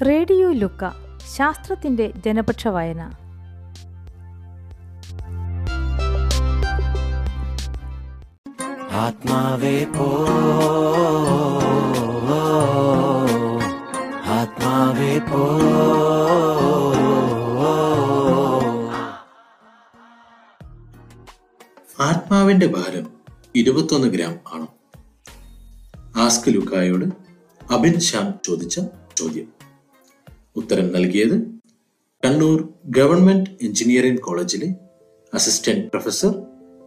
Radio ലുക്ക ശാസ്ത്രത്തിന്റെ ജനപക്ഷ വായന. ആത്മാവേ പോ ആത്മാവേ പോ. ആത്മാവിന്റെ ഭാരം ഇരുപത്തൊന്ന് ഗ്രാം ആണ്? ആസ്ക് ലുക്കായോട് അബിൻ ശ്യാം ചോദിച്ച ചോദ്യം. ഉത്തരം നൽകിയത് കണ്ണൂർ ഗവൺമെന്റ് എഞ്ചിനീയറിംഗ് കോളേജിലെ അസിസ്റ്റന്റ് പ്രൊഫസർ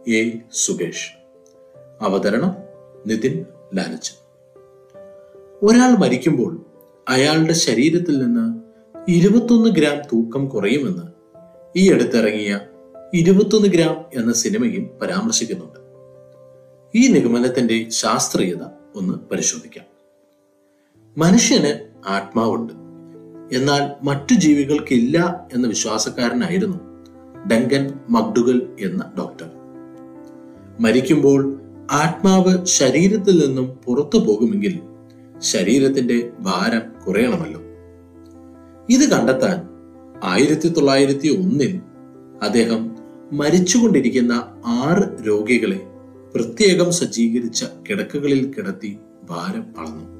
എ സുകേഷ്. അവതരണം നിതിൻ ലാലച്ചൻ. ഒരാൾ മരിക്കുമ്പോൾ അയാളുടെ ശരീരത്തിൽ നിന്ന് ഇരുപത്തൊന്ന് ഗ്രാം തൂക്കം കുറയുമെന്ന് ഈ അടുത്തിറങ്ങിയ ഇരുപത്തൊന്ന് ഗ്രാം എന്ന സിനിമയിൽ പരാമർശിക്കുന്നുണ്ട്. ഈ നിഗമനത്തിന്റെ ശാസ്ത്രീയത ഒന്ന് പരിശോധിക്കാം. മനുഷ്യന് ആത്മാവുണ്ട്. എന്നാൽ മറ്റു ജീവികൾക്കില്ല എന്ന വിശ്വാസക്കാരനായിരുന്നു ഡങ്കൻ മക്ഡുഗൽ എന്ന ഡോക്ടർ. മരിക്കുമ്പോൾ ആത്മാവ് ശരീരത്തിൽ നിന്നും പുറത്തു പോകുമെങ്കിൽ ശരീരത്തിന്റെ ഭാരം കുറയണമല്ലോ. ഇത് കണ്ടെത്താൻ ആയിരത്തി തൊള്ളായിരത്തി ഒന്നിൽ അദ്ദേഹം മരിച്ചുകൊണ്ടിരിക്കുന്ന ആറ് രോഗികളെ പ്രത്യേകം സജ്ജീകരിച്ച കിടക്കുകളിൽ കിടത്തി ഭാരം അളന്നു.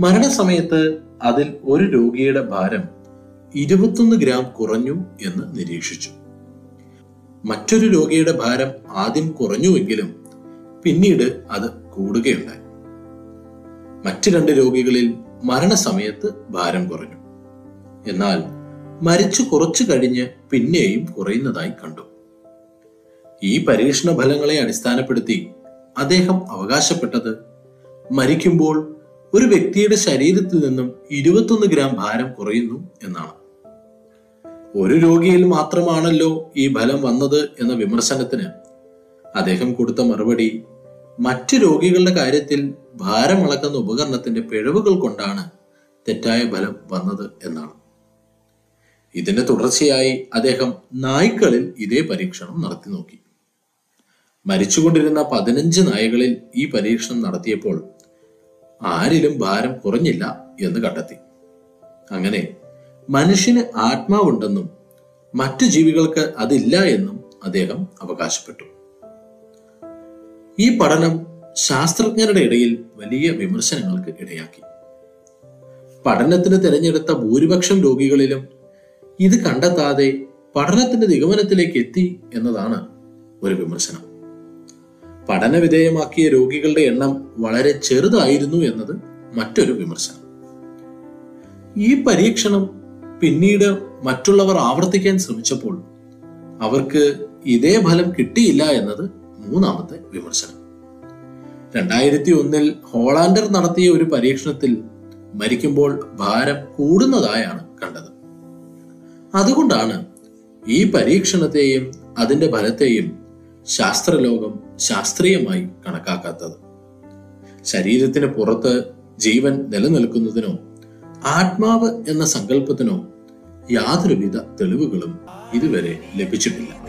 മരണസമയത്ത് അതിൽ ഒരു രോഗിയുടെ ഭാരം ഇരുപത്തൊന്ന് ഗ്രാം കുറഞ്ഞു എന്ന് നിരീക്ഷിച്ചു. മറ്റൊരു രോഗിയുടെ ഭാരം ആദ്യം കുറഞ്ഞുവെങ്കിലും പിന്നീട് അത് കൂടുകയുണ്ടായി. മറ്റു രണ്ട് രോഗികളിൽ മരണസമയത്ത് ഭാരം കുറഞ്ഞു. എന്നാൽ മരിച്ചു കുറച്ചു കഴിഞ്ഞ് പിന്നെയും കുറയുന്നതായി കണ്ടു. ഈ പരീക്ഷണ ഫലങ്ങളെ അടിസ്ഥാനപ്പെടുത്തി അദ്ദേഹം അവകാശപ്പെട്ടത് മരിക്കുമ്പോൾ ഒരു വ്യക്തിയുടെ ശരീരത്തിൽ നിന്നും ഇരുപത്തൊന്ന് ഗ്രാം ഭാരം കുറയുന്നു എന്നാണ്. ഒരു രോഗിയിൽ മാത്രമാണല്ലോ ഈ ഫലം വന്നത് എന്ന വിമർശനത്തിന് അദ്ദേഹം കൊടുത്ത മറുപടി മറ്റു രോഗികളുടെ കാര്യത്തിൽ ഭാരം അളക്കുന്ന ഉപകരണത്തിന്റെ പിഴവുകൾ കൊണ്ടാണ് തെറ്റായ ഫലം വന്നത് എന്നാണ്. ഇതിന്റെ തുടർച്ചയായി അദ്ദേഹം നായ്ക്കളിൽ ഇതേ പരീക്ഷണം നടത്തി നോക്കി. മരിച്ചുകൊണ്ടിരുന്ന പതിനഞ്ച് നായകളിൽ ഈ പരീക്ഷണം നടത്തിയപ്പോൾ ആരിലും ഭാരം കുറഞ്ഞില്ല എന്ന് കണ്ടെത്തി. അങ്ങനെ മനുഷ്യന് ആത്മാവുണ്ടെന്നും മറ്റു ജീവികൾക്ക് അതില്ല എന്നും അദ്ദേഹം അവകാശപ്പെട്ടു. ഈ പഠനം ശാസ്ത്രജ്ഞരുടെ ഇടയിൽ വലിയ വിമർശനങ്ങൾക്ക് ഇടയാക്കി. പഠനത്തിന് തിരഞ്ഞെടുത്ത ഭൂരിപക്ഷം രോഗികളിലും ഇത് കണ്ടെത്താതെ പഠനത്തിന്റെ നിഗമനത്തിലേക്ക് എത്തി എന്നതാണ് ഒരു വിമർശനം. പഠനവിധേയമാക്കിയ രോഗികളുടെ എണ്ണം വളരെ ചെറുതായിരുന്നു എന്നത് മറ്റൊരു വിമർശനം. ഈ പരീക്ഷണം പിന്നീട് മറ്റുള്ളവർ ആവർത്തിക്കാൻ ശ്രമിച്ചപ്പോൾ അവർക്ക് ഇതേ ഫലം കിട്ടിയില്ല എന്നത് മൂന്നാമത്തെ വിമർശനം. രണ്ടായിരത്തി ഒന്നിൽ ഹോളാൻഡർ നടത്തിയ ഒരു പരീക്ഷണത്തിൽ മരിക്കുമ്പോൾ ഭാരം കൂടുന്നതായാണ് കണ്ടത്. അതുകൊണ്ടാണ് ഈ പരീക്ഷണത്തെയും അതിന്റെ ഫലത്തെയും ശാസ്ത്രലോകം ശാസ്ത്രീയമായി കണക്കാക്കാത്തത്. ശരീരത്തിന് പുറത്ത് ജീവൻ നിലനിൽക്കുന്നതിനോ ആത്മാവ് എന്ന സങ്കല്പത്തിനോ യാതൊരുവിധ തെളിവുകളും ഇതുവരെ ലഭിച്ചിട്ടില്ല.